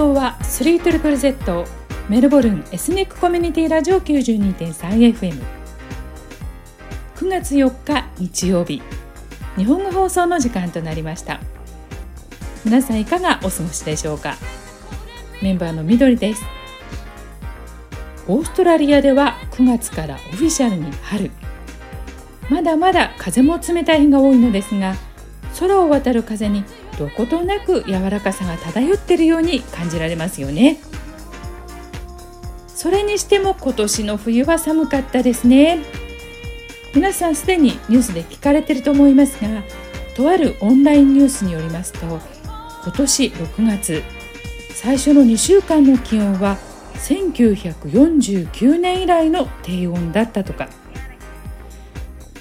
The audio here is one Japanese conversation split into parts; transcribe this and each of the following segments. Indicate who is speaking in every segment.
Speaker 1: 送は 3ZZZ メルボルンエスニックコミュニティラジオ 92.3FM 9月4日日曜日日本語放送の時間となりました。皆さんいかがお過ごしでしょうか？メンバーのみどりです。オーストラリアでは9月からオフィシャルに春。まだまだ風も冷たい日が多いのですが空を渡る風にどことなく柔らかさが漂っているように感じられますよね。それにしても今年の冬は寒かったですね。皆さんすでにニュースで聞かれていると思いますがとあるオンラインニュースによりますと今年6月最初の2週間の気温は1949年以来の低温だったとか。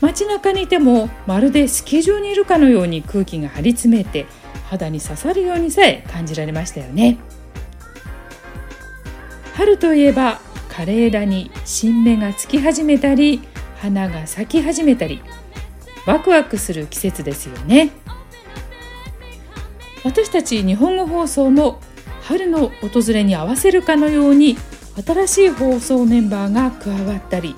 Speaker 1: 街中にいてもまるでスキー場にいるかのように空気が張り詰めて肌に刺さるようにさえ感じられましたよね。春といえば枯れ枝に新芽がつき始めたり花が咲き始めたりワクワクする季節ですよね。私たち日本語放送も春の訪れに合わせるかのように新しい放送メンバーが加わったり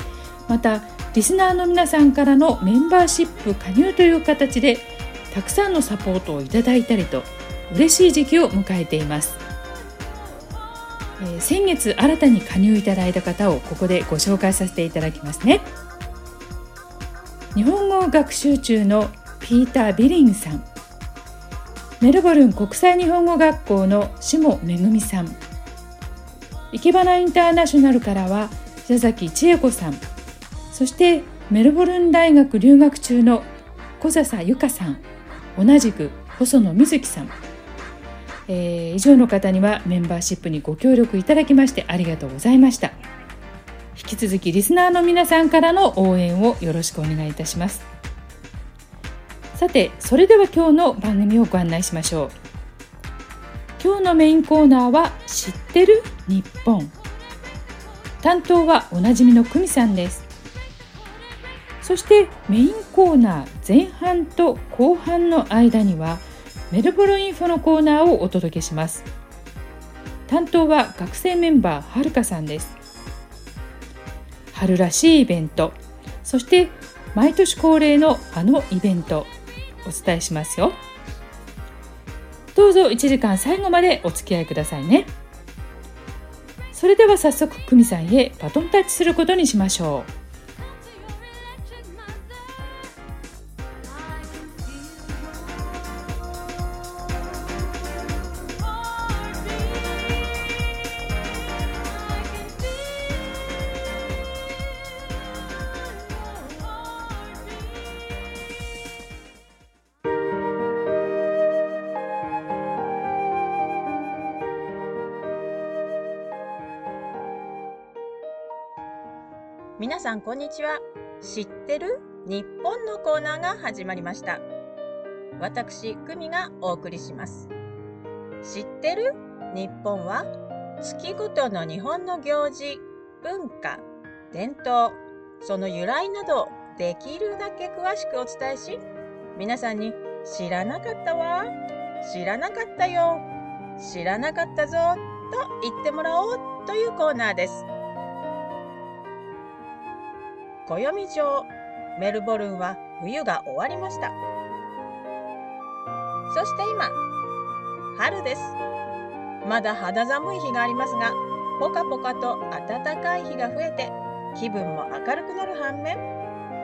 Speaker 1: またリスナーの皆さんからのメンバーシップ加入という形でたくさんのサポートをいただいたりと嬉しい時期を迎えています、えー、先月新たに加入いただいた方をここでご紹介させていただきますね。日本語学習中のピーター・ビリンさん。メルボルン国際日本語学校の下めぐみさん。生け花インターナショナルからは佐崎千恵子さん。そしてメルボルン大学留学中の小笹由香さん。同じく細野瑞希さん、えー、以上の方にはメンバーシップにご協力いただきましてありがとうございました。引き続きリスナーの皆さんからの応援をよろしくお願いいたします。さてそれでは今日の番組をご案内しましょう。今日のメインコーナーは知ってる日本。担当はおなじみの久美さんです。そしてメインコーナー前半と後半の間にはメルボルンインフォのコーナーをお届けします。担当は学生メンバーはるかさんです。春らしいイベント。そして毎年恒例のあのイベント。お伝えしますよ。どうぞ1時間最後までお付き合いくださいね。それでは早速久美さんへバトンタッチすることにしましょう。
Speaker 2: 皆さんこんにちは。知ってる？日本のコーナーが始まりました。私久美がお送りします。知ってる？日本は月ごとの日本の行事文化伝統その由来などできるだけ詳しくお伝えし皆さんに知らなかったわ知らなかったよ知らなかったぞと言ってもらおうというコーナーです。暦上メルボルンは冬が終わりました。そして今春です。まだ肌寒い日がありますがポカポカと暖かい日が増えて気分も明るくなる反面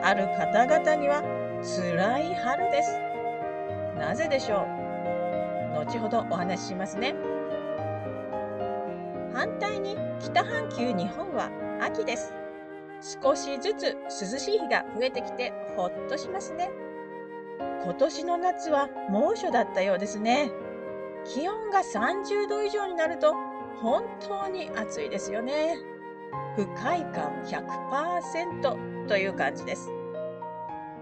Speaker 2: ある方々には辛い春です。なぜでしょう？後ほどお話ししますね。反対に北半球日本は秋です。少しずつ涼しい日が増えてきてほっとしますね。今年の夏は猛暑だったようですね。気温が30度以上になると本当に暑いですよね。不快感100%という感じです。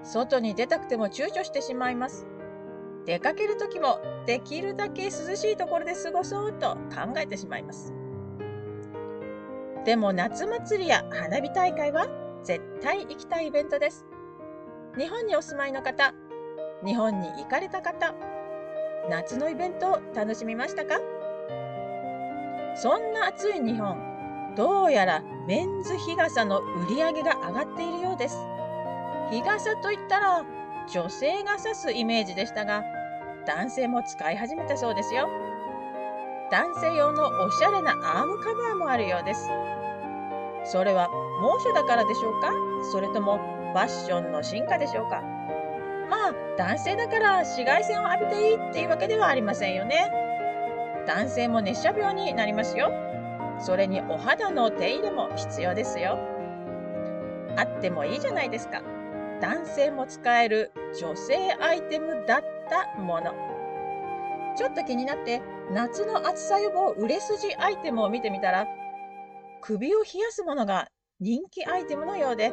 Speaker 2: 外に出たくても躊躇してしまいます。出かける時もできるだけ涼しいところで過ごそうと考えてしまいます。でも夏祭りや花火大会は絶対行きたいイベントです。日本にお住まいの方、日本に行かれた方、夏のイベントを楽しみましたか？そんな暑い日本、どうやらメンズ日傘の売り上げが上がっているようです。日傘といったら女性が差すイメージでしたが、男性も使い始めたそうですよ。男性用のおしゃれなアームカバーもあるようです。それは猛暑だからでしょうか？それともファッションの進化でしょうか？まあ男性だから紫外線を浴びていいっていうわけではありませんよね。男性も熱射病になりますよ。それにお肌の手入れも必要ですよ。あってもいいじゃないですか。男性も使える女性アイテムだったもの。ちょっと気になって夏の暑さ予防売れ筋アイテムを見てみたら首を冷やすものが人気アイテムのようで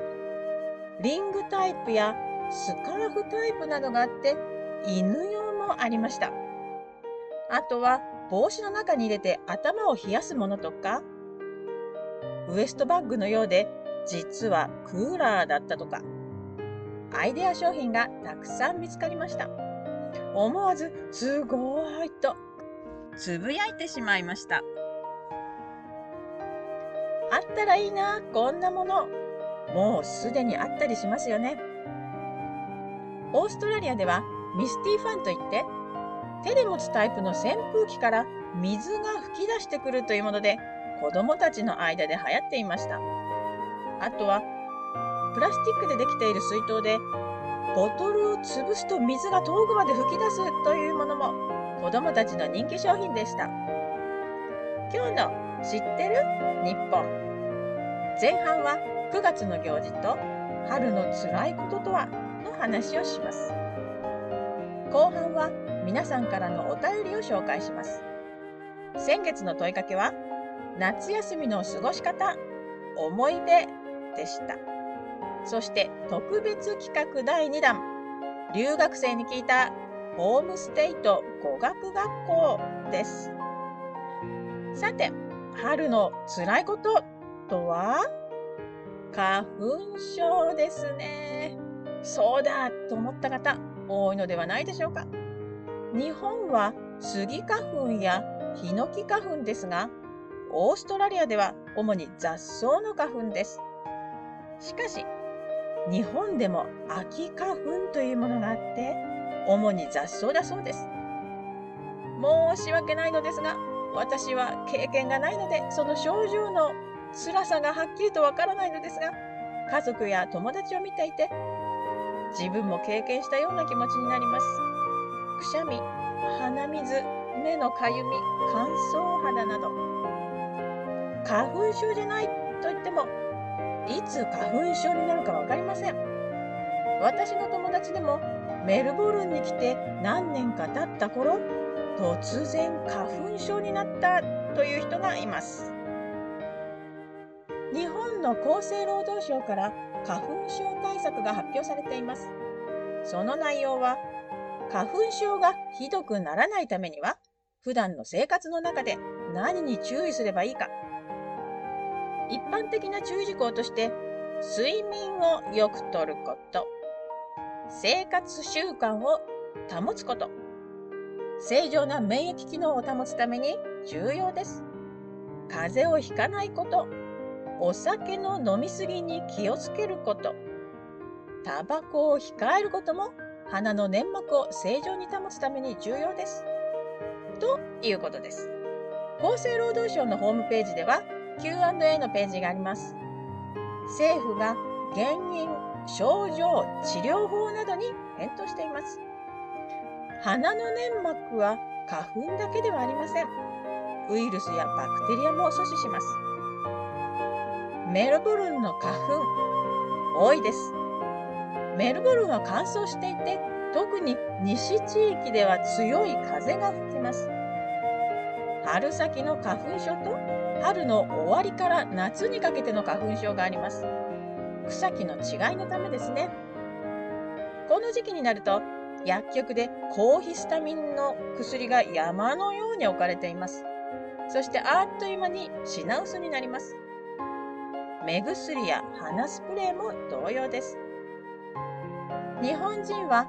Speaker 2: リングタイプやスカーフタイプなどがあって犬用もありました。あとは帽子の中に入れて頭を冷やすものとかウエストバッグのようで実はクーラーだったとかアイデア商品がたくさん見つかりました。思わず、すごいと、つぶやいてしまいました。あったらいいな、こんなもの。もうすでにあったりしますよね。オーストラリアではミスティファンといって、手で持つタイプの扇風機から水が噴き出してくるというもので、子供たちの間で流行っていました。あとはプラスチックでできている水筒でボトルを潰すと水が遠くまで噴き出すというものも子どもたちの人気商品でした。今日の「知ってる？日本」前半は9月の行事と春のつらいこととはの話をします。後半は皆さんからのお便りを紹介します。先月の問いかけは夏休みの過ごし方思い出でした。そして特別企画第2弾、留学生に聞いたホームステイと語学学校です。さて、春の辛いこととは？花粉症ですね。そうだと思った方、多いのではないでしょうか。日本はスギ花粉やヒノキ花粉ですが、オーストラリアでは主に雑草の花粉です。しかし、日本でも秋花粉というものがあって、主に雑草だそうです。申し訳ないのですが、私は経験がないので、その症状の辛さがはっきりとわからないのですが、家族や友達を見ていて、自分も経験したような気持ちになります。くしゃみ、鼻水、目のかゆみ、乾燥肌など。花粉症じゃないと言ってもいつ花粉症になるか分かりません。私の友達でもメルボルンに来て何年か経った頃、突然花粉症になったという人がいます。日本の厚生労働省から花粉症対策が発表されています。その内容は、花粉症がひどくならないためには、普段の生活の中で何に注意すればいいか一般的な注意事項として、睡眠をよくとること、生活習慣を保つこと、正常な免疫機能を保つために重要です。風邪をひかないこと、お酒の飲みすぎに気をつけること、タバコを控えることも鼻の粘膜を正常に保つために重要です。ということです。厚生労働省のホームページでは Q&A のページがあります。政府が原因、症状、治療法などに返答しています。鼻の粘膜は花粉だけではありません。ウイルスやバクテリアも阻止します。メルボルンの花粉、多いです。メルボルンは乾燥していて、特に西地域では強い風が吹きます。春先の花粉症と春の終わりから夏にかけての花粉症があります。草木の違いのためですね。この時期になると薬局で抗ヒスタミンの薬が山のように置かれています。そしてあっという間に品薄になります。目薬や鼻スプレーも同様です。日本人は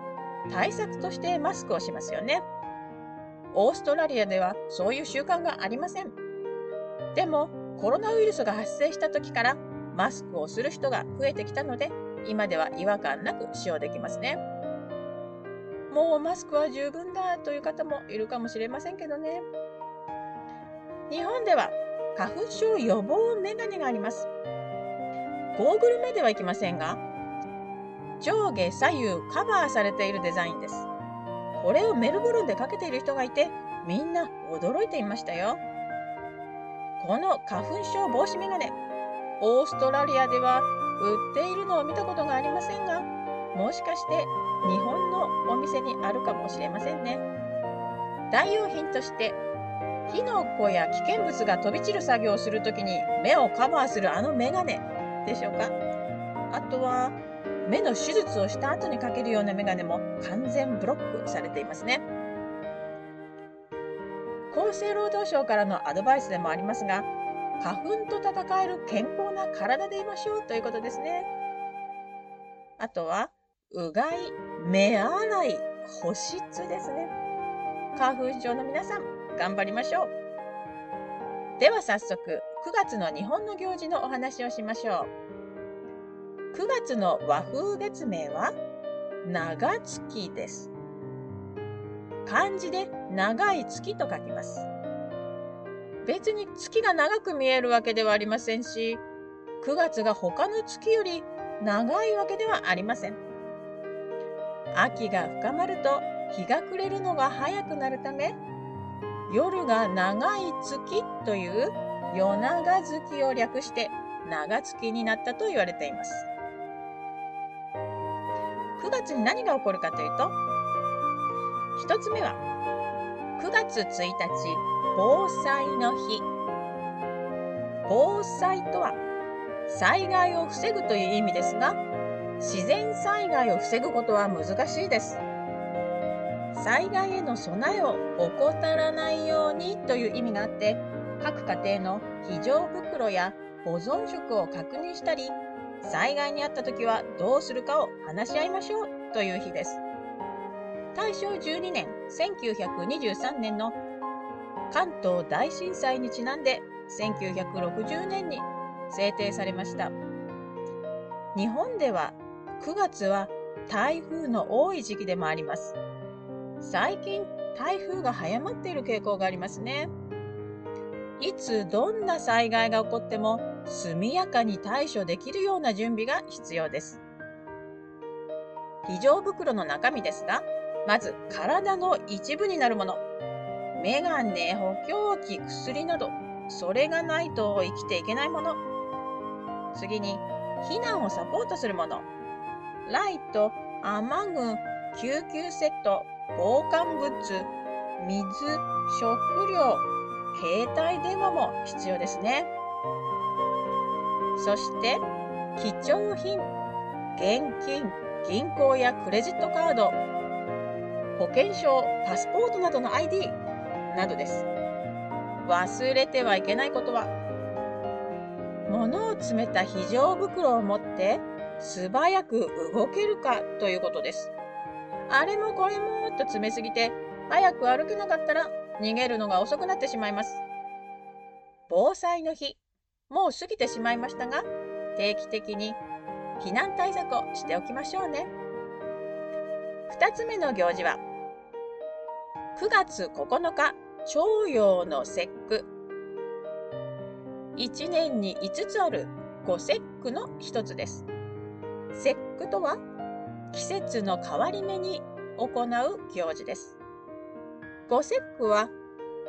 Speaker 2: 対策としてマスクをしますよね。オーストラリアではそういう習慣がありません。でも、コロナウイルスが発生した時からマスクをする人が増えてきたので、今では違和感なく使用できますね。もうマスクは十分だという方もいるかもしれませんけどね。日本では花粉症予防メガネがあります。ゴーグルまではいきませんが、上下左右カバーされているデザインです。これをメルボルンでかけている人がいて、みんな驚いていましたよ。この花粉症防止メガネ、オーストラリアでは売っているのを見たことがありませんが、もしかして日本のお店にあるかもしれませんね。代用品として、火の粉や危険物が飛び散る作業をするときに目をカバーするあのメガネでしょうか？あとは、目の手術をした後にかけるようなメガネも完全ブロックされていますね。厚生労働省からのアドバイスでもありますが、花粉と戦える健康な体でいましょうということですね。あとは、うがい、目洗い、保湿ですね。花粉症の皆さん、頑張りましょう。では早速、9月の日本の行事のお話をしましょう。9月の和風月名は、長月です。漢字で長い月と書きます。別に月が長く見えるわけではありませんし、9月が他の月より長いわけではありません。秋が深まると日が暮れるのが早くなるため、夜が長い月という夜長月を略して長月になったと言われています。9月に何が起こるかというと、1つ目は9月1日防災の日。防災とは災害を防ぐという意味ですが、自然災害を防ぐことは難しいです。災害への備えを怠らないようにという意味があって、各家庭の非常袋や保存食を確認したり、災害にあった時はどうするかを話し合いましょうという日です。大正12年1923年の関東大震災にちなんで1960年に制定されました。日本では9月は台風の多い時期でもあります。最近台風が早まっている傾向がありますね。いつどんな災害が起こっても速やかに対処できるような準備が必要です。非常袋の中身ですが、まず体の一部になるもの。メガネ、補強器、薬など、それがないと生きていけないもの。次に、避難をサポートするもの。ライト、雨具、救急セット、防寒グッズ、水、食料、携帯電話も必要ですね。そして、貴重品、現金、銀行やクレジットカード、保険証、パスポートなどの ID などです。忘れてはいけないことは、物を詰めた非常袋を持って素早く動けるかということです。あれもこれもと詰めすぎて、早く歩けなかったら逃げるのが遅くなってしまいます。防災の日、もう過ぎてしまいましたが、定期的に避難対策をしておきましょうね。二つ目の行事は、9月9日、徴用の節句。1年に5つある五節句の一つです。節句とは、季節の変わり目に行う行事です。五節句は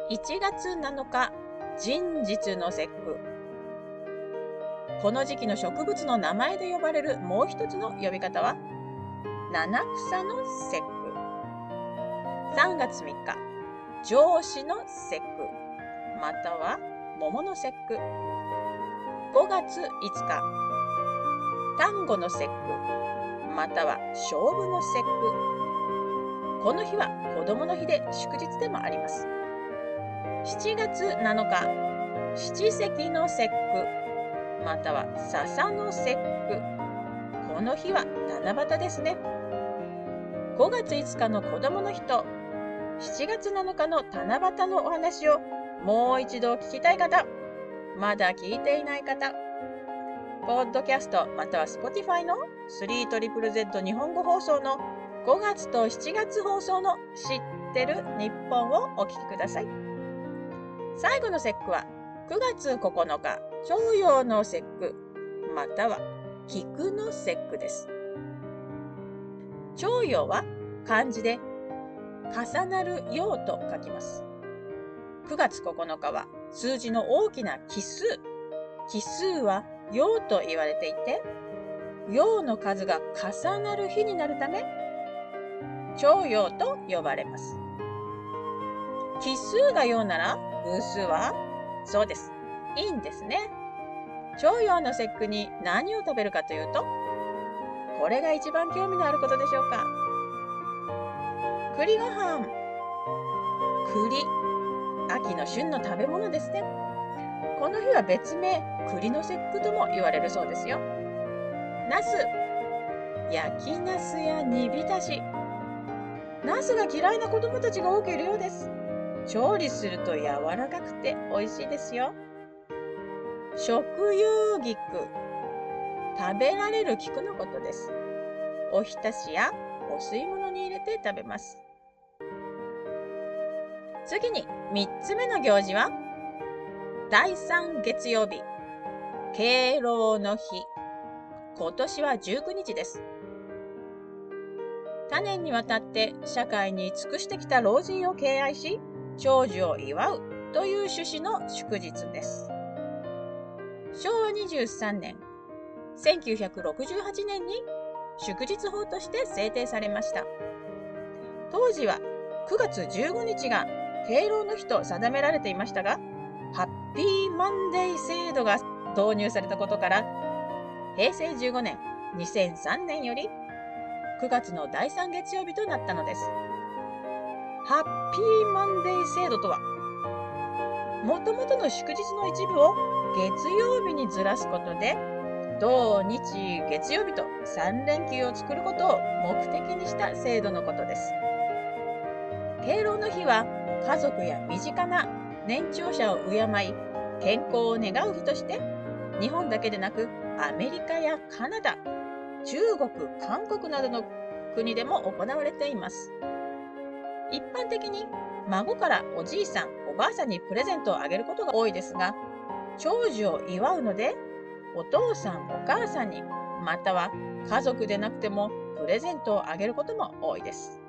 Speaker 2: 1月7日人日の節句。この時期の植物の名前で呼ばれるもう一つの呼び方は七草の節句。3月3日上司の節句または桃の節句。5月5日単語の節句または勝負の節句。この日は子供の日で祝日でもあります。7月7日、七石の節句、または笹の節句。この日は七夕ですね。5月5日の子供の日と7月7日の七夕のお話をもう一度聞きたい方、まだ聞いていない方、ポッドキャストまたは Spotify の 3ZZZ 日本語放送の5月と7月放送の知ってる日本をお聞きください。最後の節句は9月9日、徴用の節句、または菊の節句です。徴用は漢字で重なるようと書きます。9月9日は数字の大きな奇数。奇数は陽と言われていて、陽の数が重なる日になるため、超陽と呼ばれます。奇数が陽なら偶数はそうです。いいんですね。超陽の節句に何を食べるかというと、これが一番興味のあることでしょうか？栗ご飯。栗。秋の旬の食べ物ですね。この日は別名、栗の節句とも言われるそうですよ。ナス。焼きナスや煮浸し。ナスが嫌いな子供たちが多くいるようです。調理すると柔らかくて美味しいですよ。食用菊。食べられる菊のことです。おひたしやお吸い物に入れて食べます。次に3つ目の行事は第3月曜日敬老の日今年は19日です多年にわたって社会に尽くしてきた老人を敬愛し長寿を祝うという趣旨の祝日です昭和23年1968年に祝日法として制定されました当時は9月15日が敬老の日と定められていましたが、ハッピーマンデー制度が導入されたことから、平成15年、2003年より9月の第3月曜日となったのです。ハッピーマンデー制度とは、もともとの祝日の一部を月曜日にずらすことで、土日月曜日と3連休を作ることを目的にした制度のことです。敬老の日は家族や身近な年長者を敬い、健康を願う日として、日本だけでなくアメリカやカナダ、中国、韓国などの国でも行われています。一般的に孫からおじいさん、おばあさんにプレゼントをあげることが多いですが、長寿を祝うので、お父さん、お母さんに、または家族でなくてもプレゼントをあげることも多いです。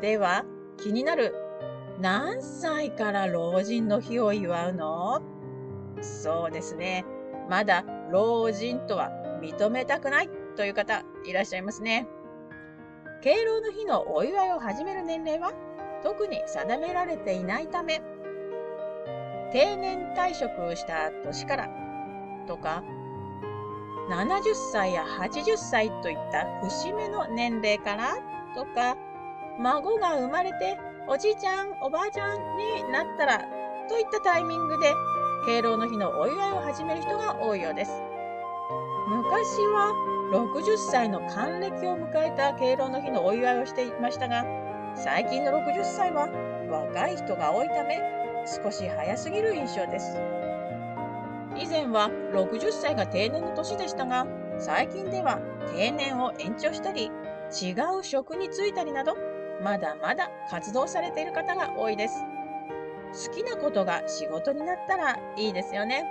Speaker 2: では、気になる何歳から老人の日を祝うの？そうですね。まだ老人とは認めたくないという方いらっしゃいますね。敬老の日のお祝いを始める年齢は？特に定められていないため、定年退職した年からとか、70歳や80歳といった節目の年齢からとか、孫が生まれておじいちゃん、おばあちゃんになったらといったタイミングで敬老の日のお祝いを始める人が多いようです。昔は60歳の還暦を迎えた敬老の日のお祝いをしていましたが、最近の60歳は若い人が多いため、少し早すぎる印象です。以前は60歳が定年の年でしたが、最近では定年を延長したり、違う職に就いたりなど、まだまだ活動されている方が多いです。好きなことが仕事になったらいいですよね。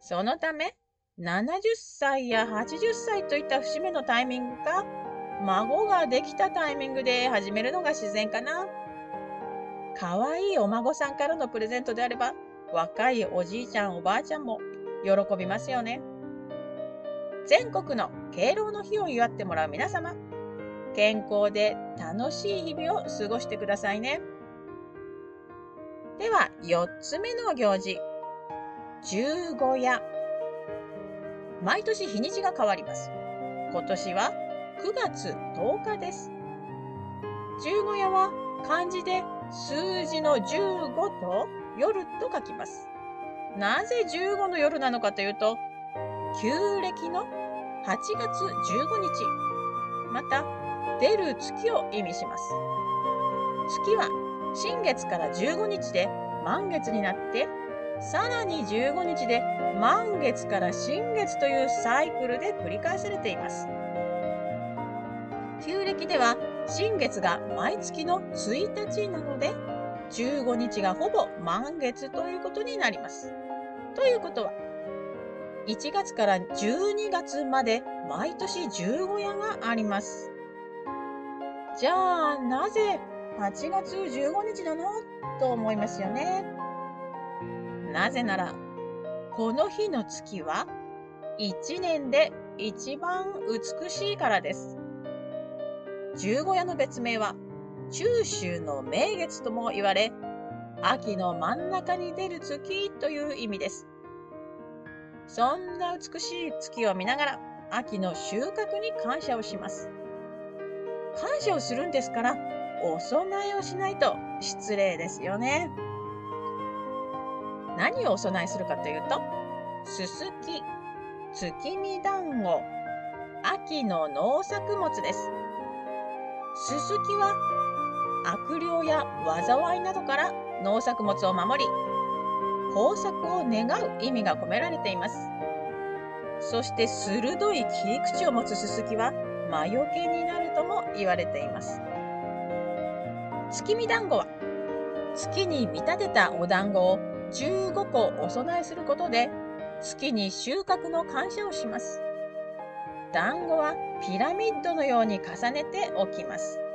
Speaker 2: そのため、70歳や80歳といった節目のタイミングか、孫ができたタイミングで始めるのが自然かな。可愛いお孫さんからのプレゼントであれば、若いおじいちゃんおばあちゃんも喜びますよね。全国の敬老の日を祝ってもらう皆様、健康で楽しい日々を過ごしてくださいね。では、4つ目の行事。十五夜。毎年日にちが変わります。今年は9月10日です。十五夜は漢字で数字の15と夜と書きます。なぜ15の夜なのかというと、旧暦の8月15日、また出る月を意味します。月は新月から15日で満月になってさらに15日で満月から新月というサイクルで繰り返されています。旧暦では新月が毎月の1日なので15日がほぼ満月ということになります。ということは1月から12月まで毎年十五夜があります。じゃあなぜ8月15日なの？と思いますよね。なぜならこの日の月は1年で一番美しいからです。十五夜の別名は中秋の名月とも言われ、秋の真ん中に出る月という意味です。そんな美しい月を見ながら秋の収穫に感謝をします。感謝をするんですから、お供えをしないと失礼ですよね。何をお供えするかというと、すすき、月見団子、秋の農作物です。すすきは悪霊や災いなどから農作物を守り、豊作を願う意味が込められています。そして鋭い切り口を持つススキは魔除けになるとも言われています。月見団子は月に見立てたお団子を15個お供えすることで月に収穫の感謝をします。団子はピラミッドのように重ねておきます。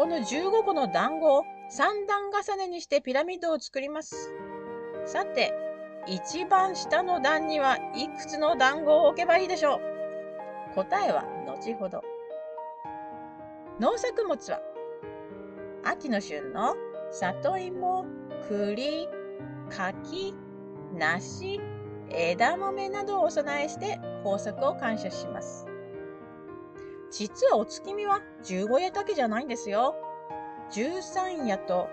Speaker 2: この15個の団子を3段重ねにしてピラミッドを作ります。さて、一番下の段にはいくつの団子を置けばいいでしょう？答えは後ほど。農作物は秋の旬の里芋、栗、柿、梨、枝豆などをお供えして豊作を感謝します。実はお月見は十五夜だけじゃないんですよ。十三夜と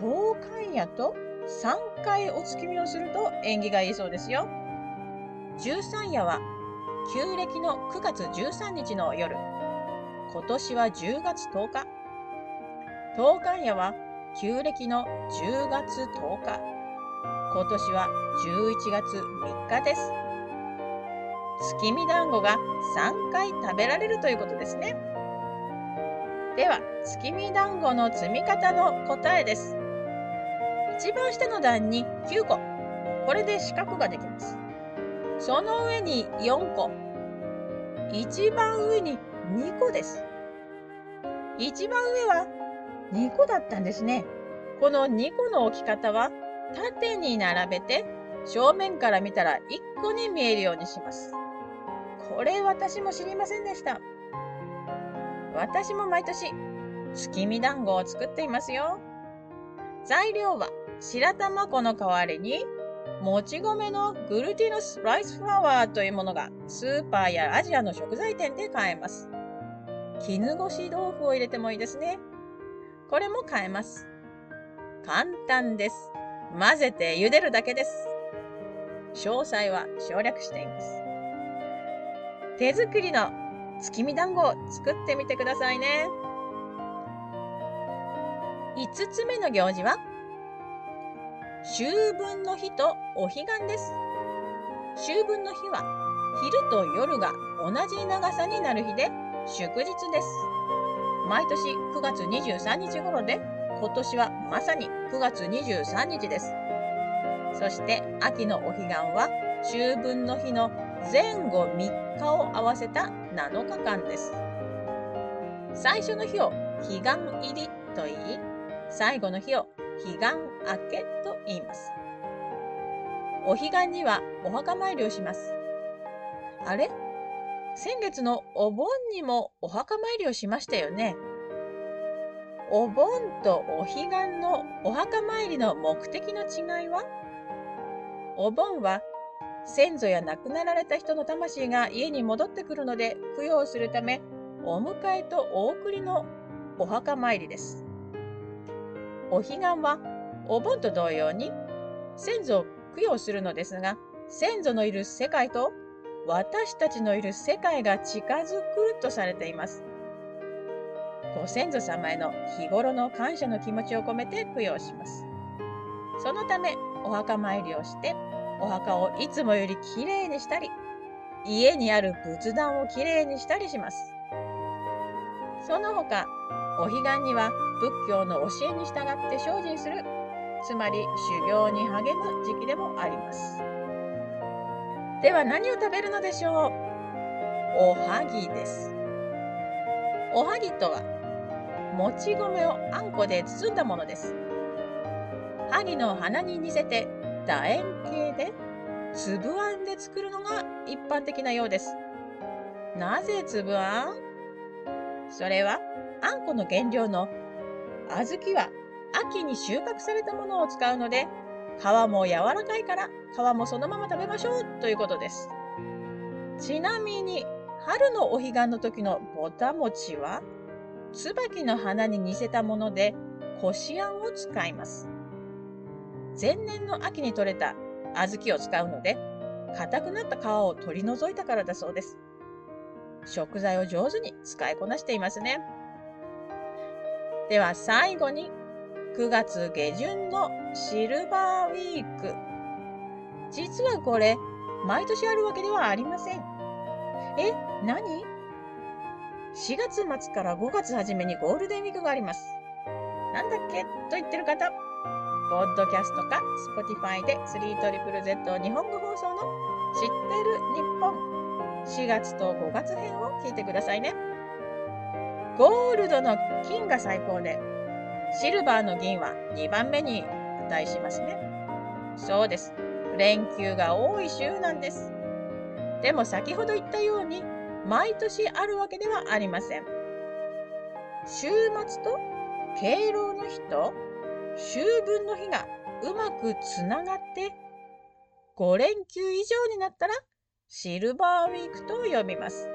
Speaker 2: 十日夜と3回お月見をすると縁起がいいそうですよ。十三夜は旧暦の9月13日の夜。今年は10月10日。十日夜は旧暦の10月10日。今年は11月3日です。月見団子が3回食べられるということですね。では、月見団子の積み方の答えです。一番下の段に9個。これで四角ができます。その上に4個。一番上に2個です。一番上は2個だったんですね。この2個の置き方は縦に並べて正面から見たら1個に見えるようにします。これ私も知りませんでした。私も毎年、月見団子を作っていますよ。材料は白玉粉の代わりに、もち米のグルティノスライスフラワーというものがスーパーやアジアの食材店で買えます。絹ごし豆腐を入れてもいいですね。これも買えます。簡単です。混ぜて茹でるだけです。詳細は省略しています。手作りの月見団子を作ってみてくださいね。5つ目の行事は、秋分の日とお彼岸です。秋分の日は、昼と夜が同じ長さになる日で祝日です。毎年9月23日頃で、今年はまさに9月23日です。そして秋のお彼岸は秋分の日の前後3日を合わせた7日間です。最初の日を彼岸入りと言い、最後の日を彼岸明けと言います。お彼岸にはお墓参りをします。あれ？先月のお盆にもお墓参りをしましたよね。お盆とお彼岸のお墓参りの目的の違いは？お盆は先祖や亡くなられた人の魂が家に戻ってくるので供養するため、お迎えとお送りのお墓参りです。お彼岸はお盆と同様に先祖を供養するのですが、先祖のいる世界と私たちのいる世界が近づくとされています。ご先祖様への日頃の感謝の気持ちを込めて供養します。そのため、お墓参りをしてお墓をいつもよりきれいにしたり家にある仏壇をきれいにしたりします。その他お彼岸には仏教の教えに従って精進するつまり修行に励む時期でもあります。では何を食べるのでしょう？おはぎです。おはぎとはもち米をあんこで包んだものです。萩の花に似せて楕円形で粒あんで作るのが一般的なようです。なぜ粒あん？それはあんこの原料の小豆は秋に収穫されたものを使うので皮も柔らかいから皮もそのまま食べましょうということです。ちなみに春のお彼岸の時のぼた餅は椿の花に似せたものでこしあんを使います。前年の秋に採れた小豆を使うので、硬くなった皮を取り除いたからだそうです。食材を上手に使いこなしていますね。では最後に、9月下旬のシルバーウィーク。実はこれ、毎年あるわけではありません。え、何 ?4 月末から5月初めにゴールデンウィークがあります。なんだっけ？と言ってる方、ポッドキャストか Spotify で 3ZZZ 日本語放送の知ってる日本4月と5月編を聞いてくださいね。ゴールドの金が最高で、シルバーの銀は2番目に値しますね。そうです。連休が多い週なんです。でも先ほど言ったように、毎年あるわけではありません。週末と敬老の日と秋分の日がうまくつながって5連休以上になったらシルバーウィークと呼びます。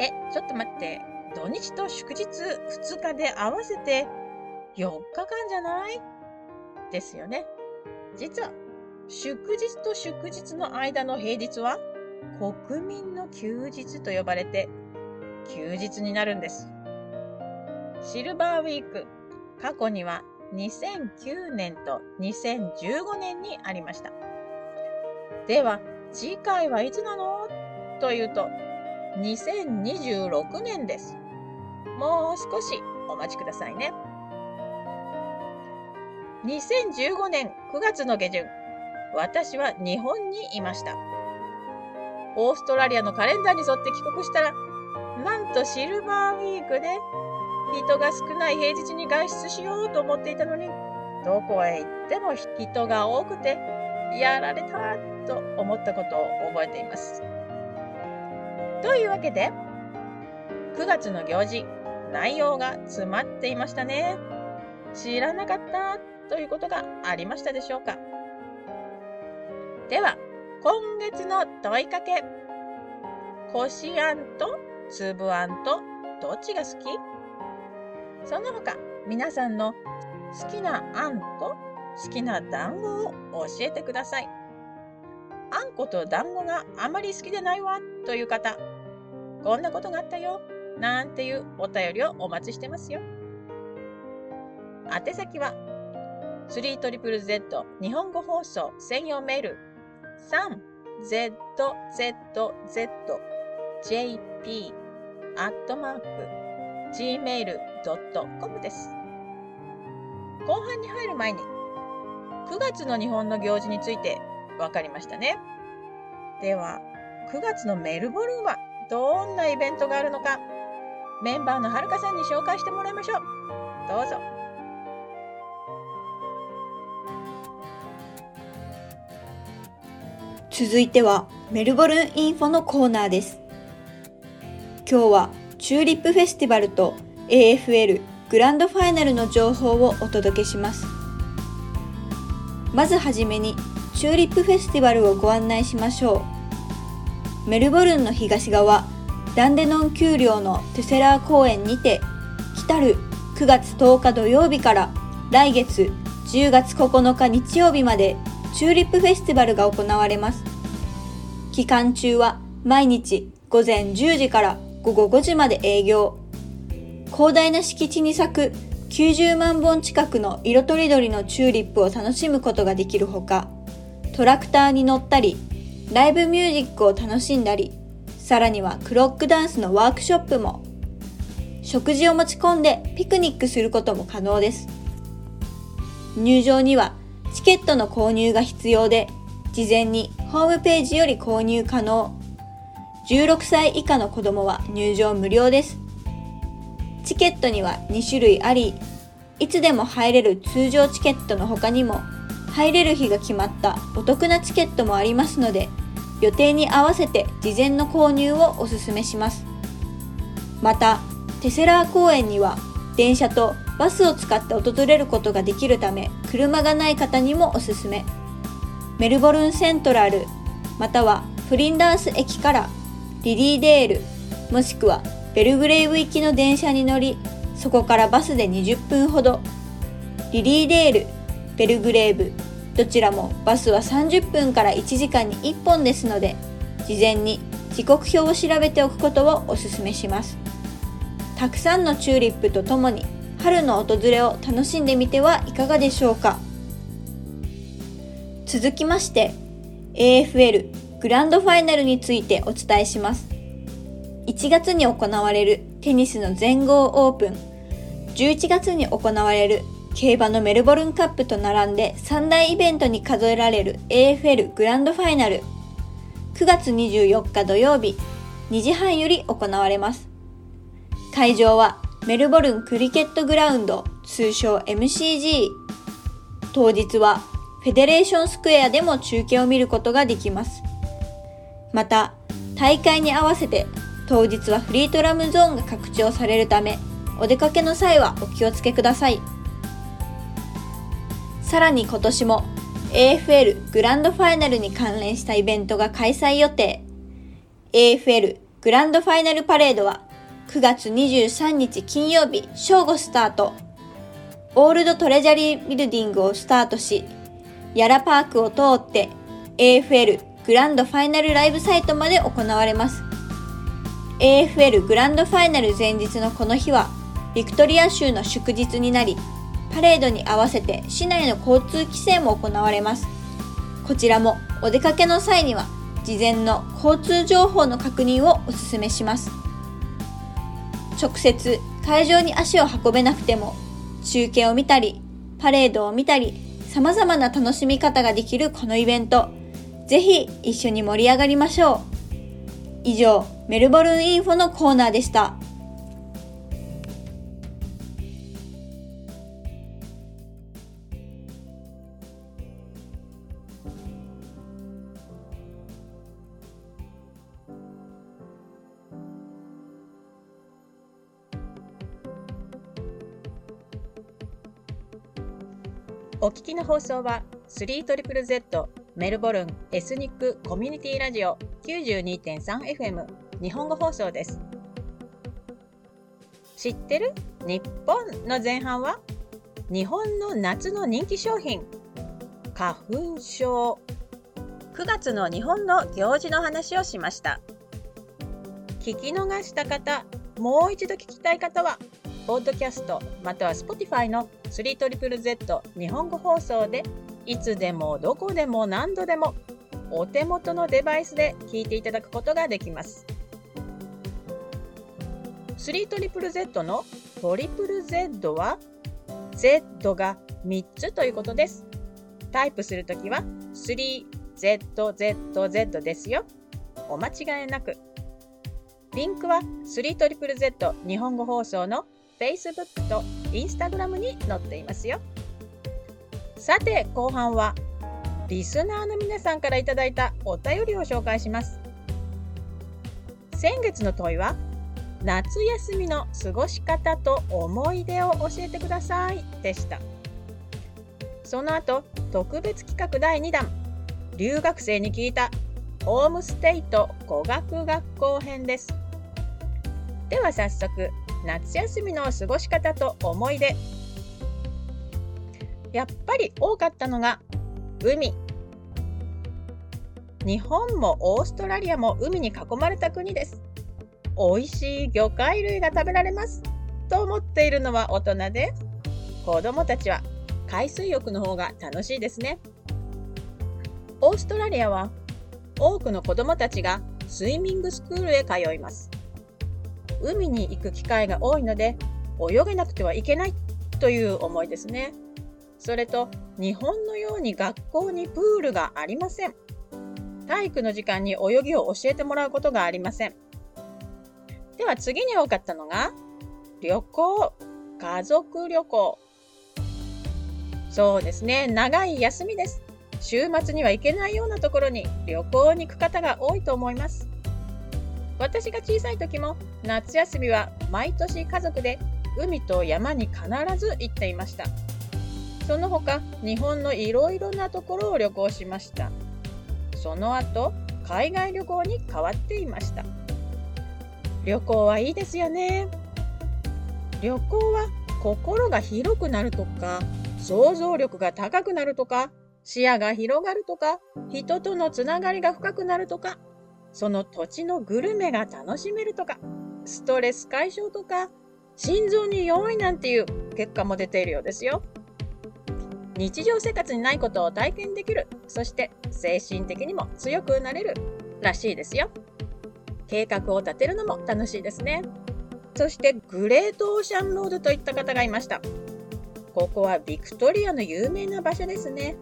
Speaker 2: え、ちょっと待って。土日と祝日2日で合わせて4日間じゃない？ですよね。実は祝日と祝日の間の平日は国民の休日と呼ばれて休日になるんです。シルバーウィーク過去には2009年と2015年にありました。では、次回はいつなの？というと、2026年です。もう少しお待ちくださいね。2015年9月の下旬、私は日本にいました。オーストラリアのカレンダーに沿って帰国したら、なんとシルバーウィークで人が少ない平日に外出しようと思っていたのに、どこへ行っても人が多くて、やられたと思ったことを覚えています。というわけで、9月の行事、内容が詰まっていましたね。知らなかったということがありましたでしょうかでは、今月の問いかけ。こしあんとつぶあんとどっちが好き？その他、皆さんの好きなあんと好きな団子を教えてください。あんこと団子があまり好きでないわという方、こんなことがあったよ、なんていうお便りをお待ちしてますよ。宛先は、3ZZZ 日本語放送専用メール 3ZZZJP アットマーク gmail.com です。後半に入る前に、9月の日本の行事について分かりましたね。では、9月のメルボルンはどんなイベントがあるのか、メンバーのはるかさんに紹介してもらいましょう。どうぞ。
Speaker 3: 続いてはメルボルンインフォのコーナーです。今日はチューリップフェスティバルと AFL グランドファイナルの情報をお届けします。まずはじめにチューリップフェスティバルをご案内しましょう。メルボルンの東側、ダンデノン丘陵のテセラー公園にて、来たる9月10日土曜日から来月10月9日日曜日までチューリップフェスティバルが行われます。期間中は毎日午前10時から午後5時まで営業。広大な敷地に咲く90万本近くの色とりどりのチューリップを楽しむことができるほか、トラクターに乗ったり、ライブミュージックを楽しんだり、さらにはクロックダンスのワークショップも、食事を持ち込んでピクニックすることも可能です。入場にはチケットの購入が必要で、事前にホームページより購入可能。16歳以下の子供は入場無料です。チケットには2種類あり、いつでも入れる通常チケットの他にも、入れる日が決まったお得なチケットもありますので、予定に合わせて事前の購入をお勧めします。また、テセラー公園には電車とバスを使って訪れることができるため、車がない方にもおすすめ。メルボルンセントラル、またはフリンダース駅からリリーデール、もしくはベルグレーブ行きの電車に乗り、そこからバスで20分ほど。リリーデール、ベルグレーブ、どちらもバスは30分から1時間に1本ですので、事前に時刻表を調べておくことをお勧めします。たくさんのチューリップとともに春の訪れを楽しんでみてはいかがでしょうか続きまして AFL グランドファイナルについてお伝えします。1月に行われるテニスの全豪オープン。11月に行われる競馬のメルボルンカップと並んで3大イベントに数えられる AFL グランドファイナル。9月24日土曜日2時半より行われます。会場はメルボルンクリケットグラウンド通称 MCG 当日はフェデレーションスクエアでも中継を見ることができます。また大会に合わせて当日はフリートラムゾーンが拡張されるためお出かけの際はお気をつけくださいさらに今年も AFL グランドファイナルに関連したイベントが開催予定 AFL グランドファイナルパレードは9月23日金曜日正午スタート。オールドトレジャリービルディングをスタートし、ヤラパークを通って AFL グランドファイナルライブサイトまで行われます。AFL グランドファイナル前日のこの日は、ビクトリア州の祝日になり、パレードに合わせて市内の交通規制も行われます。こちらもお出かけの際には、事前の交通情報の確認をお勧めします。直接会場に足を運べなくても中継を見たりパレードを見たり様々な楽しみ方ができるこのイベントぜひ一緒に盛り上がりましょう以上メルボルンインフォのコーナーでした。
Speaker 2: お聞きの放送は 3ZZZ メルボルンエスニックコミュニティラジオ 92.3FM 日本語放送です。知ってる？日本の前半は日本の夏の人気商品花粉症9月の日本の行事の話をしました。聞き逃した方もう一度聞きたい方はポッドキャストまたは Spotify の 3ZZZ 日本語放送でいつでもどこでも何度でもお手元のデバイスで聞いていただくことができます。3ZZZ のトリプル Z は Z が3つということです。タイプするときは 3ZZZ ですよ。お間違いなく。リンクは 3ZZZ 日本語放送の Facebook と Instagram に載っていますよ。さて、後半はリスナーの皆さんからいただいたお便りを紹介します。先月の問いは、夏休みの過ごし方と思い出を教えてくださいでした。その後、特別企画第2弾、留学生に聞いたホームステイと語学学校編です。では早速、夏休みの過ごし方と思い出やっぱり多かったのが海日本もオーストラリアも海に囲まれた国です美味しい魚介類が食べられますと思っているのは大人で子供たちは海水浴の方が楽しいですね。オーストラリアは多くの子供たちがスイミングスクールへ通います。海に行く機会が多いので泳げなくてはいけないという思いですね。それと日本のように学校にプールがありません。体育の時間に泳ぎを教えてもらうことがありません。では次に多かったのが旅行、家族旅行。そうですね、長い休みです。週末には行けないようなところに旅行に行く方が多いと思います。私が小さい時も夏休みは毎年家族で海と山に必ず行っていました。その他、日本のいろいろなところを旅行しました。その後、海外旅行に変わっていました。旅行はいいですよね。旅行は心が広くなるとか、想像力が高くなるとか、視野が広がるとか、人とのつながりが深くなるとか、その土地のグルメが楽しめるとか、ストレス解消とか、心臓に弱いなんていう結果も出ているようですよ。日常生活にないことを体験できる、そして精神的にも強くなれるらしいですよ。計画を立てるのも楽しいですね。そしてグレートオーシャンロードといった方がいました。ここはビクトリアの有名な場所ですね。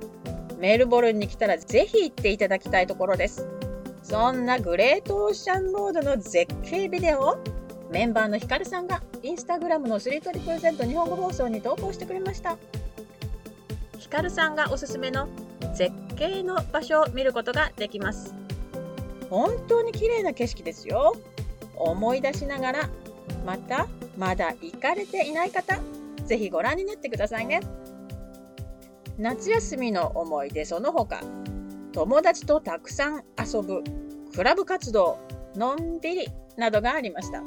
Speaker 2: メルボルンに来たらぜひ行っていただきたいところです。そんなグレートオーシャンロードの絶景ビデオをメンバーのヒカルさんがインスタグラムの3%日本語放送に投稿してくれました。ヒカルさんがおすすめの絶景の場所を見ることができます。本当に綺麗な景色ですよ。思い出しながら、またまだ行かれていない方、ぜひご覧になってくださいね。夏休みの思い出その他、友達とたくさん遊ぶ、クラブ活動、のんびりなどがありました。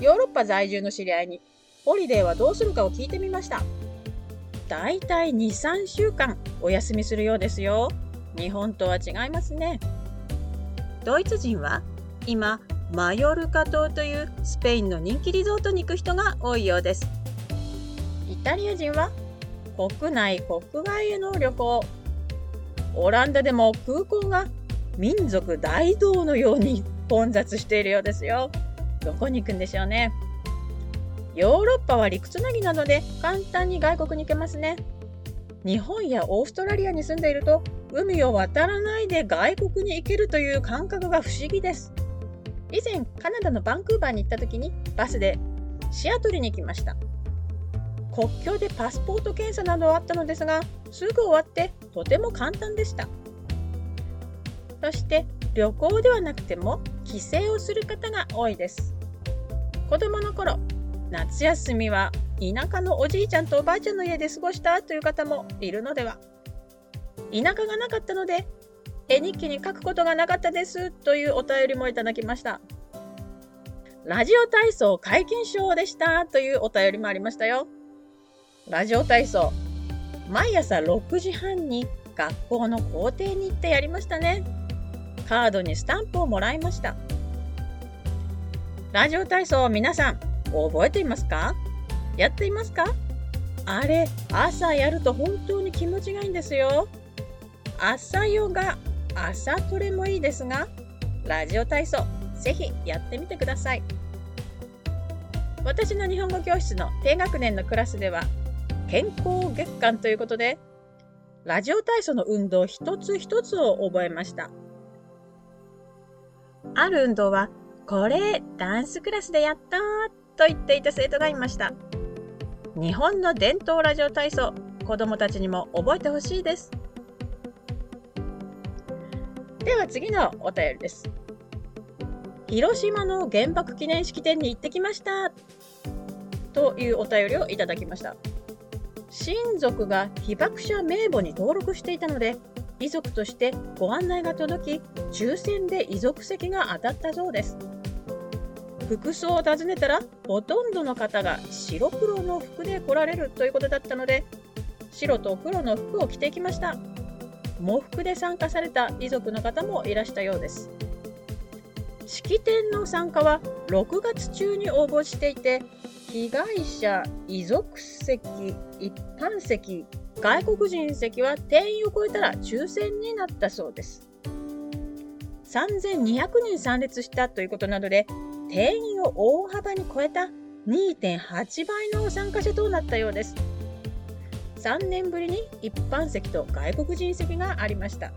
Speaker 2: ヨーロッパ在住の知り合いに、ホリデーはどうするかを聞いてみました。だいたい2、3週間お休みするようですよ。日本とは違いますね。ドイツ人は今、マヨルカ島というスペインの人気リゾートに行く人が多いようです。イタリア人は国内、国外への旅行、オランダでも空港が民族大道のように混雑しているようですよ。どこに行くんでしょうね。ヨーロッパは陸つなぎなので簡単に外国に行けますね。日本やオーストラリアに住んでいると海を渡らないで外国に行けるという感覚が不思議です。以前カナダのバンクーバーに行った時にバスでシアトルに行きました。国境でパスポート検査などあったのですがすぐ終わってとても簡単でした。そして旅行ではなくても帰省をする方が多いです。子供の頃、夏休みは田舎のおじいちゃんとおばあちゃんの家で過ごしたという方もいるのでは。田舎がなかったので絵日記に書くことがなかったですというお便りもいただきました。ラジオ体操皆勤賞でしたというお便りもありましたよ。ラジオ体操毎朝6時半に学校の校庭に行ってやりましたね。カードにスタンプをもらいました。ラジオ体操皆さん覚えていますか？やっていますか？あれ、朝やると本当に気持ちがいいんですよ。朝ヨガ、朝トレもいいですが、ラジオ体操、ぜひやってみてください。私の日本語教室の低学年のクラスでは、健康月間ということで、ラジオ体操の運動一つ一つを覚えました。ある運動は、これ、ダンスクラスでやったと言っていた生徒がいました。日本の伝統ラジオ体操、子供たちにも覚えてほしいです。では次のお便りです。広島の原爆記念式典に行ってきましたというお便りをいただきました。親族が被爆者名簿に登録していたので、遺族としてご案内が届き、抽選で遺族席が当たったそうです。服装を尋ねたら、ほとんどの方が白黒の服で来られるということだったので、白と黒の服を着てきました。喪服で参加された遺族の方もいらしたようです。式典の参加は6月中に応募していて、被害者、遺族席、一般席、外国人席は定員を超えたら抽選になったそうです。3200人参列したということなので、定員を大幅に超えた2.8倍の参加者となったようです。3年ぶりに一般席と外国人席がありました。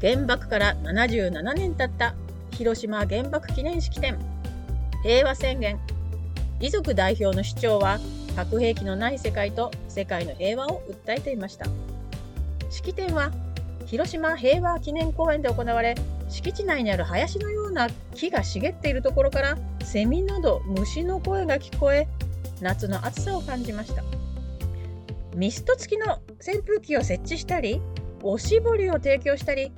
Speaker 2: 原爆から77年経った広島原爆記念式典平和宣言遺族代表の主張は核兵器のない世界と世界の平和を訴えていました。式典は広島平和記念公園で行われ敷地内にある林のような木が茂っているところからセミなど虫の声が聞こえ夏の暑さを感じました。ミスト付きの扇風機を設置したりおしぼりを提供したり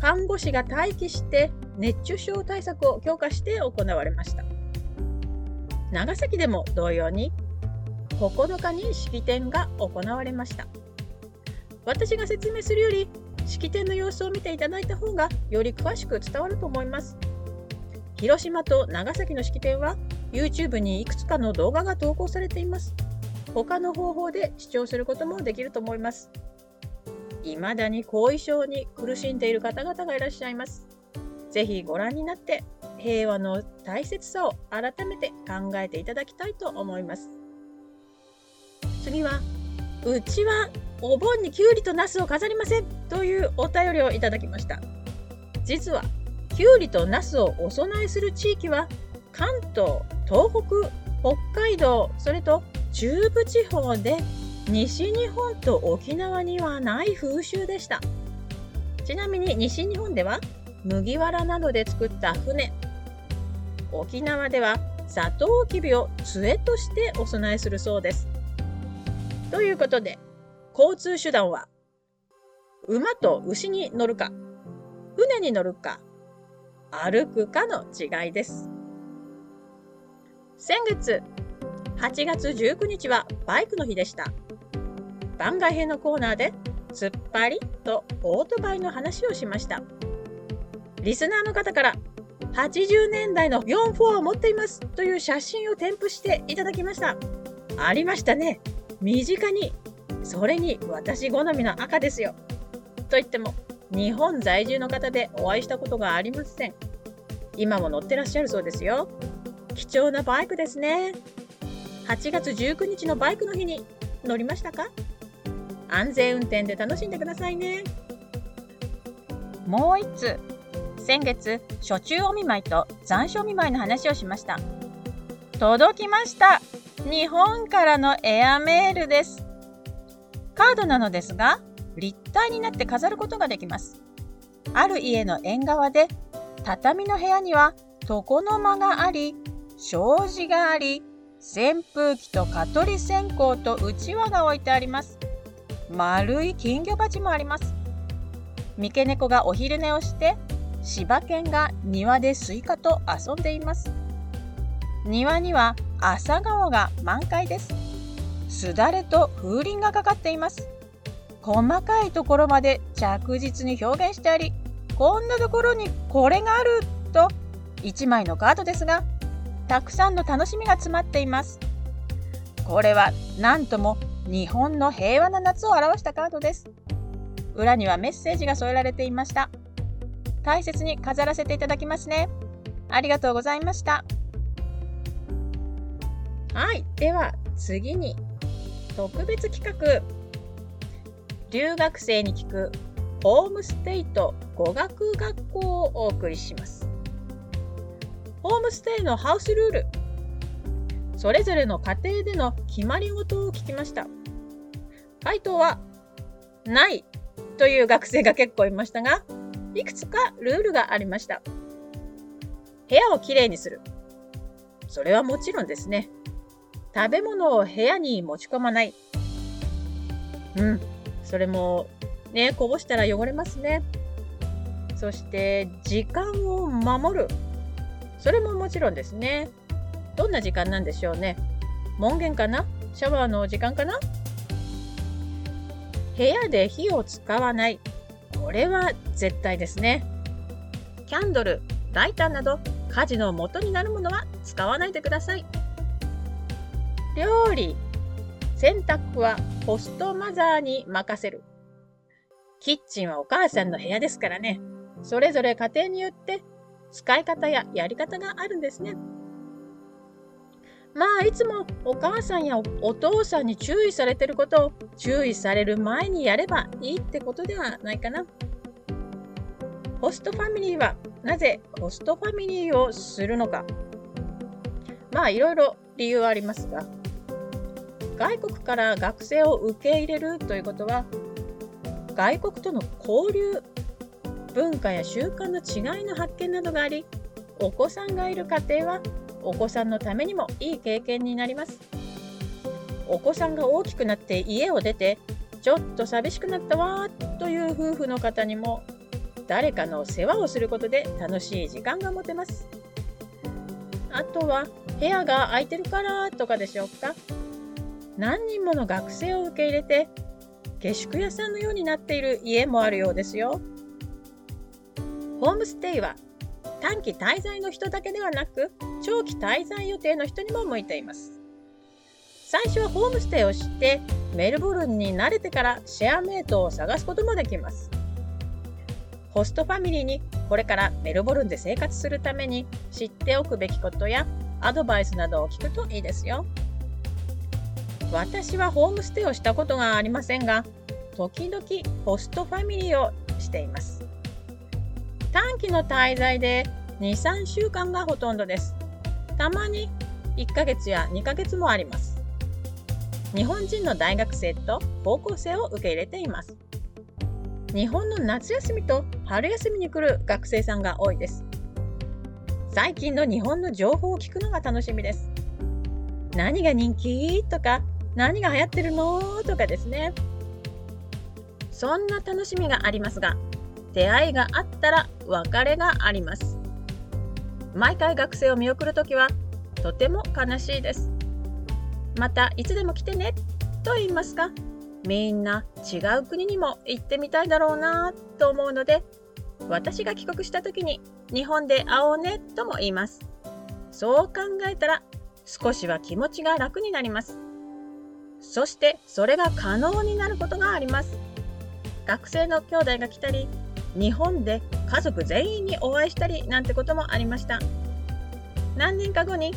Speaker 2: 看護師が待機して熱中症対策を強化して行われました。長崎でも同様に9日に式典が行われました。私が説明するより式典の様子を見ていただいた方がより詳しく伝わると思います。広島と長崎の式典は YouTube にいくつかの動画が投稿されています。他の方法で視聴することもできると思います。未だに後遺症に苦しんでいる方々がいらっしゃいます。ぜひご覧になって平和の大切さを改めて考えていただきたいと思います。次はうちはお盆にきゅうりとナスを飾りませんというお便りをいただきました。実はきゅうりとナスをお供えする地域は関東東北北海道それと中部地方で西日本と沖縄にはない風習でした。ちなみに西日本では麦わらなどで作った船沖縄ではサトウキビを杖としてお供えするそうです。ということで交通手段は馬と牛に乗るか船に乗るか歩くかの違いです。先月8月19日はバイクの日でした。番外編のコーナーで突っ張りとオートバイの話をしました。リスナーの方から80年代の4 4を持っていますという写真を添付していただきました。ありましたね。身近に。それに私好みの赤ですよ。と言っても日本在住の方でお会いしたことがありません。今も乗ってらっしゃるそうですよ。貴重なバイクですね。8月19日のバイクの日に乗りましたか？安全運転で楽しんでくださいね。もう一つ先月、初中お見舞いと残暑お見舞いの話をしました。届きました日本からのエアメールです。カードなのですが、立体になって飾ることができます。ある家の縁側で、畳の部屋には床の間があり、障子があり、扇風機と蚊取り線香とうちわが置いてあります。丸い金魚鉢もあります。三毛猫がお昼寝をして柴犬が庭でスイカと遊んでいます。庭には朝顔が満開です。すだれと風鈴がかかっています。細かいところまで着実に表現してありこんなところにこれがあると1枚のカードですがたくさんの楽しみが詰まっています。これは何とも日本の平和な夏を表したカードです。裏にはメッセージが添えられていました。大切に飾らせていただきますね。ありがとうございました。はい。では次に特別企画留学生に聞くホームステイと語学学校をお送りします。ホームステイのハウスルールそれぞれの家庭での決まり事を聞きました。回答はないという学生が結構いましたが、いくつかルールがありました。部屋をきれいにする。それはもちろんですね。食べ物を部屋に持ち込まない。うん、それもね、こぼしたら汚れますね。そして時間を守る。それももちろんですね。どんな時間なんでしょうね。門限かな？シャワーの時間かな？部屋で火を使わない。これは絶対ですね。キャンドル、ライターなど家事の元になるものは使わないでください。料理、洗濯はホストマザーに任せる。キッチンはお母さんの部屋ですからね。それぞれ家庭によって使い方ややり方があるんですね。まあいつもお母さんやお父さんに注意されてることを注意される前にやればいいってことではないかな。ホストファミリーはなぜホストファミリーをするのか。まあいろいろ理由はありますが、外国から学生を受け入れるということは、外国との交流、文化や習慣の違いの発見などがあり、お子さんがいる家庭はお子さんのためにもいい経験になります。お子さんが大きくなって家を出て、ちょっと寂しくなったわという夫婦の方にも、誰かの世話をすることで楽しい時間が持てます。あとは、部屋が空いてるからとかでしょうか。何人もの学生を受け入れて、下宿屋さんのようになっている家もあるようですよ。ホームステイは短期滞在の人だけではなく長期滞在予定の人にも向いています。最初はホームステイをしてメルボルンに慣れてからシェアメイトを探すこともできます。ホストファミリーにこれからメルボルンで生活するために知っておくべきことやアドバイスなどを聞くといいですよ。私はホームステイをしたことがありませんが時々ホストファミリーをしています。短期の滞在で2、3週間がほとんどです。たまに1ヶ月や2ヶ月もあります。日本人の大学生と高校生を受け入れています。日本の夏休みと春休みに来る学生さんが多いです。最近の日本の情報を聞くのが楽しみです。何が人気とか、何が流行ってるのとかですね。そんな楽しみがありますが、出会いがあったら別れがあります。毎回学生を見送るときはとても悲しいです。またいつでも来てねと言いますかみんな違う国にも行ってみたいだろうなと思うので私が帰国した時に日本で会おうねとも言います。そう考えたら少しは気持ちが楽になります。そしてそれが可能になることがあります。学生の兄弟が来たり日本で家族全員にお会いしたりなんてこともありました。何年か後に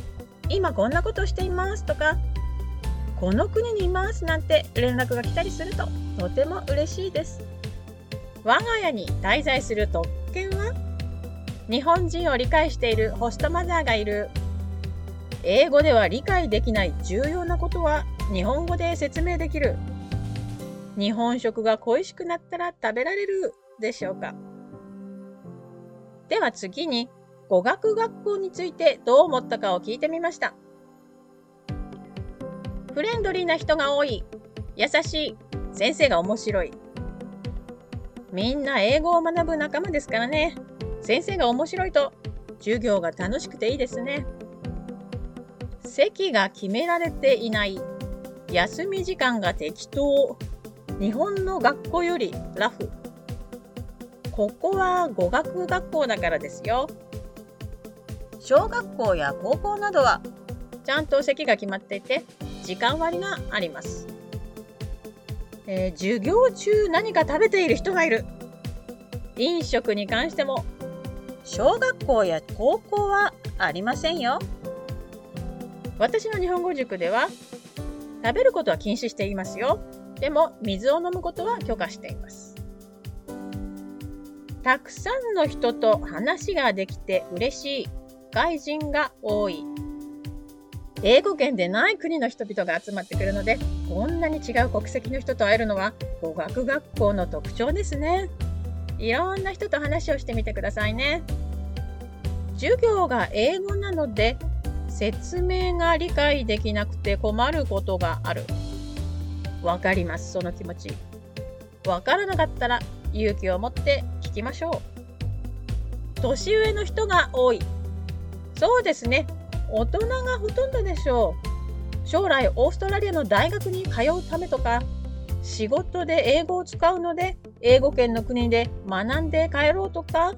Speaker 2: 今こんなことしていますとかこの国にいますなんて連絡が来たりするととても嬉しいです。我が家に滞在する特権は日本人を理解しているホストマザーがいる。英語では理解できない重要なことは日本語で説明できる。日本食が恋しくなったら食べられる。でしょうか？では次に語学学校についてどう思ったかを聞いてみました。フレンドリーな人が多い。優しい。先生が面白い。みんな英語を学ぶ仲間ですからね。先生が面白いと授業が楽しくていいですね。席が決められていない。休み時間が適当。日本の学校よりラフ。ここは語学学校だからですよ。小学校や高校などはちゃんと席が決まっていて時間割があります。えー、授業中何か食べている人がいる。飲食に関しても小学校や高校はありませんよ。私の日本語塾では食べることは禁止していますよ。でも水を飲むことは許可しています。たくさんの人と話ができて嬉しい外人が多い。英語圏でない国の人々が集まってくるので、こんなに違う国籍の人と会えるのは語学学校の特徴ですね。いろんな人と話をしてみてくださいね。授業が英語なので、説明が理解できなくて困ることがある。わかります、その気持ち。わからなかったら勇気を持ってきましょう。年上の人が多い。そうですね。大人がほとんどでしょう。将来オーストラリアの大学に通うためとか、仕事で英語を使うので、英語圏の国で学んで帰ろうとか、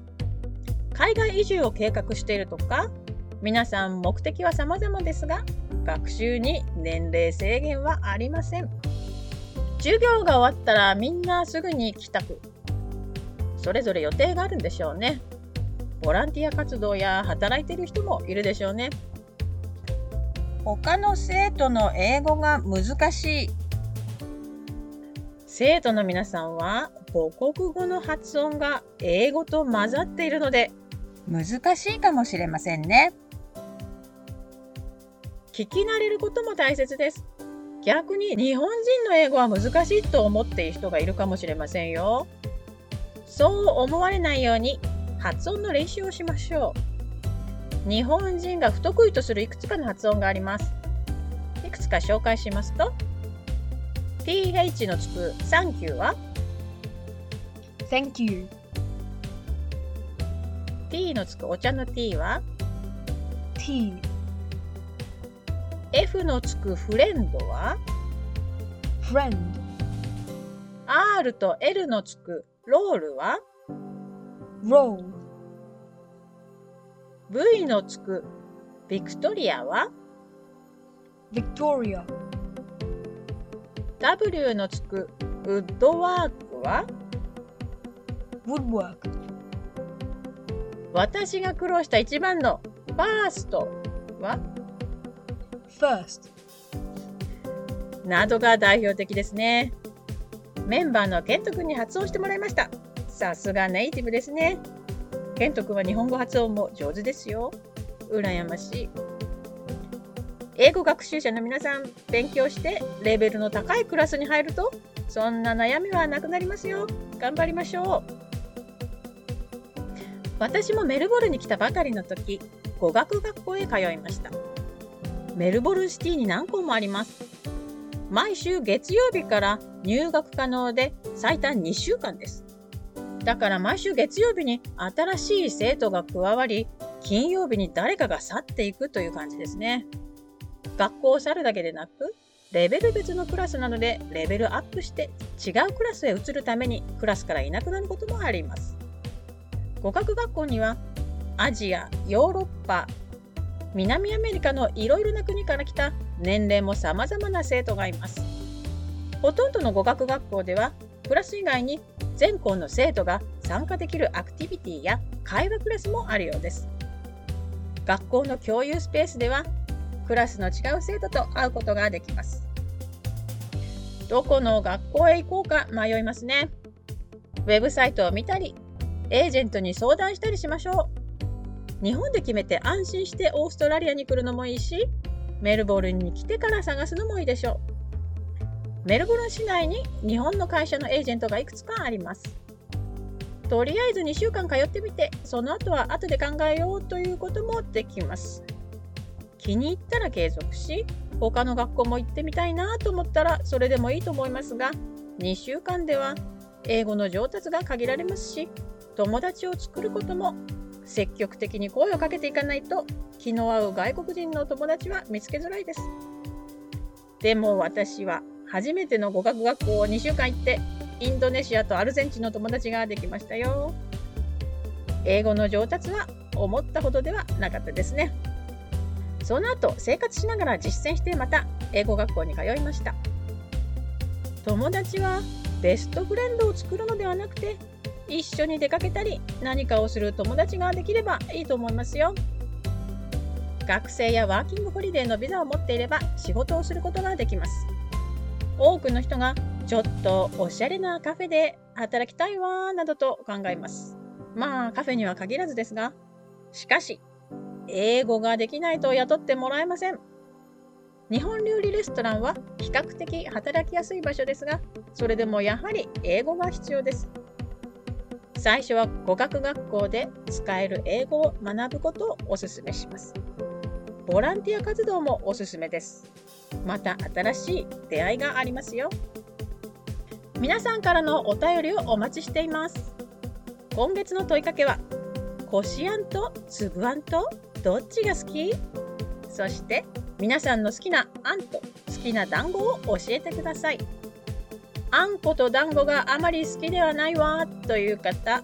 Speaker 2: 海外移住を計画しているとか、皆さん目的は様々ですが、学習に年齢制限はありません。授業が終わったらみんなすぐに帰宅。それぞれ予定があるんでしょうね。ボランティア活動や働いている人もいるでしょうね。他の生徒の英語が難しい。生徒の皆さんは母国語の発音が英語と混ざっているので難しいかもしれませんね。聞き慣れることも大切です。逆に日本人の英語は難しいと思っている人がいるかもしれませんよ。そう思われないように発音の練習をしましょう。日本人が不得意とするいくつかの発音があります。いくつか紹介しますと、th のつく Thank you は
Speaker 3: ？Thank you.
Speaker 2: t のつくお茶の t は
Speaker 3: ？Tea.
Speaker 2: F のつくフレンドは
Speaker 3: ？Friend.
Speaker 2: R と L のつくロールは
Speaker 3: ？Roll.
Speaker 2: V のつくビクトリアは
Speaker 3: ？Victoria.
Speaker 2: W のつくウッドワークは
Speaker 3: ？Woodwork.
Speaker 2: 私が苦労した一番のファーストは
Speaker 3: ？First.
Speaker 2: などが代表的ですね。メンバーのケント君に発音してもらいました。さすがネイティブですね。ケント君は日本語発音も上手ですよ。羨ましい。英語学習者の皆さん、勉強してレベルの高いクラスに入ると、そんな悩みはなくなりますよ。頑張りましょう。私もメルボルンに来たばかりの時、語学学校へ通いました。メルボルンシティに何校もあります。毎週月曜日から入学可能で最短2週間です。だから毎週月曜日に新しい生徒が加わり、金曜日に誰かが去っていくという感じですね。学校を去るだけでなく、レベル別のクラスなのでレベルアップして違うクラスへ移るためにクラスからいなくなることもあります。語学学校にはアジア、ヨーロッパ、南アメリカのいろいろな国から来た年齢も様々な生徒がいます。ほとんどの語学学校ではクラス以外に全校の生徒が参加できるアクティビティや会話クラスもあるようです。学校の共有スペースではクラスの違う生徒と会うことができます。どこの学校へ行こうか迷いますね。ウェブサイトを見たり、エージェントに相談したりしましょう。日本で決めて安心してオーストラリアに来るのもいいし、メルボルンに来てから探すのもいいでしょう。メルボルン市内に日本の会社のエージェントがいくつかあります。とりあえず2週間通ってみて、その後は後で考えようということもできます。気に入ったら継続し、他の学校も行ってみたいなと思ったらそれでもいいと思いますが、2週間では英語の上達が限られますし、友達を作ることも積極的に声をかけていかないと気の合う外国人の友達は見つけづらいです。でも私は初めての語学学校を2週間行ってインドネシアとアルゼンチンの友達ができましたよ。英語の上達は思ったほどではなかったですね。その後生活しながら実践してまた英語学校に通いました。友達はベストフレンドを作るのではなくて一緒に出かけたり何かをする友達ができればいいと思いますよ。学生やワーキングホリデーのビザを持っていれば仕事をすることができます。多くの人がちょっとおしゃれなカフェで働きたいわーなどと考えます。まあカフェには限らずですが、しかし英語ができないと雇ってもらえません。日本料理レストランは比較的働きやすい場所ですが、それでもやはり英語が必要です。最初は語学学校で使える英語を学ぶことをお勧めします。ボランティア活動もおすすめです。また新しい出会いがありますよ。皆さんからのお便りをお待ちしています。今月の問いかけは、こしあんとつぶあんとどっちが好き？そして皆さんの好きなあんと好きな団子を教えてください。あんこと団子があまり好きではないわという方、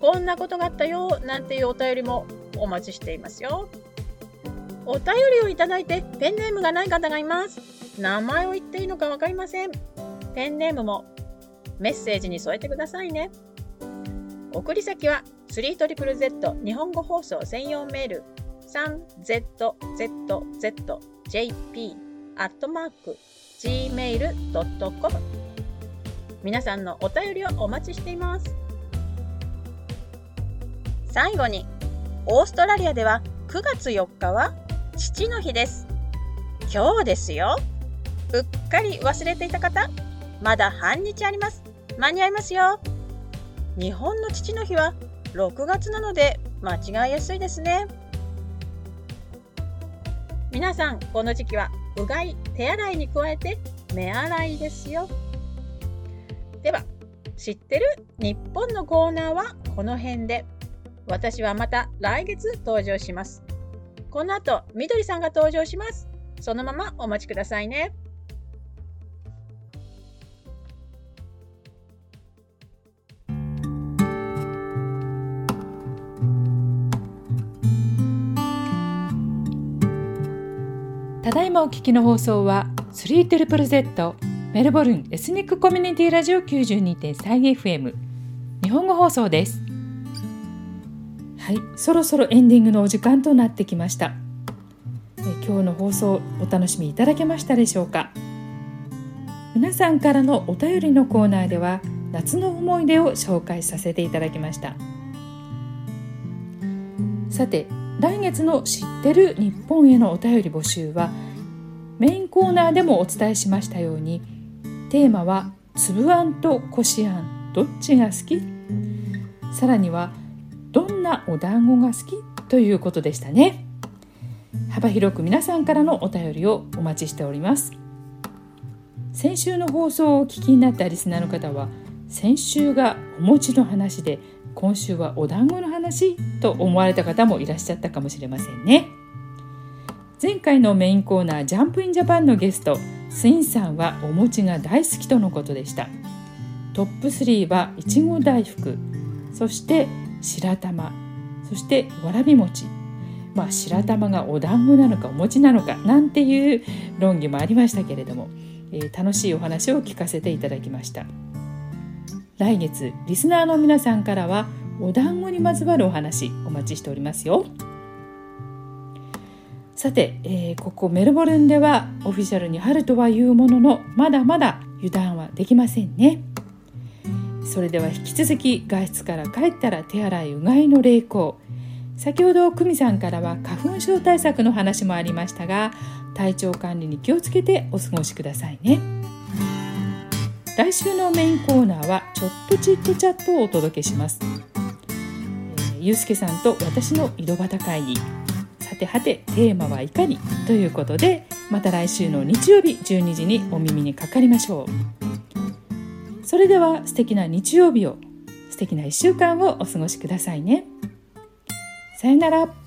Speaker 2: こんなことがあったよなんていうお便りもお待ちしていますよ。お便りをいただいてペンネームがない方がいます。名前を言っていいのか分かりません。ペンネームもメッセージに添えてくださいね。送り先は 3ZZZ 日本語放送専用メール 3ZZZJP アットマーク gmail.com 皆さんのお便りをお待ちしています。最後にオーストラリアでは9月4日は父の日です。今日ですよ。うっかり忘れていた方まだ半日あります。間に合いますよ。日本の父の日は6月なので間違いやすいですね。皆さんこの時期はうがい手洗いに加えて目洗いですよ。では知ってる日本のコーナーはこの辺で。私はまた来月登場します。この後みどりさんが登場します。そのままお待ちくださいね。
Speaker 1: ただいまお聞きの放送は 3ZZZ メルボルンエスニックコミュニティラジオ 92.3FM 日本語放送です。はい。そろそろエンディングのお時間となってきました。え今日の放送お楽しみいただけましたでしょうか？皆さんからのお便りのコーナーでは夏の思い出を紹介させていただきました。さて来月の知ってる日本へのお便り募集はメインコーナーでもお伝えしましたようにテーマは粒あんとこしあんどっちが好き？さらにはどんなお団子が好きということでしたね。幅広く皆さんからのお便りをお待ちしております。先週の放送をお聞きになったリスナーの方は先週がお餅の話で今週はお団子の話と思われた方もいらっしゃったかもしれませんね。前回のメインコーナージャンプインジャパンのゲストスインさんはお餅が大好きとのことでした。トップ3はいちご大福。そして白玉そしてわらび餅。まあ白玉がお団子なのかお餅なのかなんていう論議もありましたけれども、えー、楽しいお話を聞かせていただきました。来月リスナーの皆さんからはお団子にまつわるお話お待ちしておりますよ。さて、えー、ここメルボルンではオフィシャルに春とは言うもののまだまだ油断はできませんね。それでは引き続き外出から帰ったら手洗いうがいの励行先ほど久美さんからは花粉症対策の話もありましたが体調管理に気をつけてお過ごしくださいね。来週のメインコーナーはちょっとチットチャットをお届けします、えー、ゆうすけさんと私の井戸端会議。さてはてテーマはいかに？ということでまた来週の日曜日12時にお耳にかかりましょう。それでは素敵な日曜日を素敵な1週間をお過ごしくださいね。さよなら。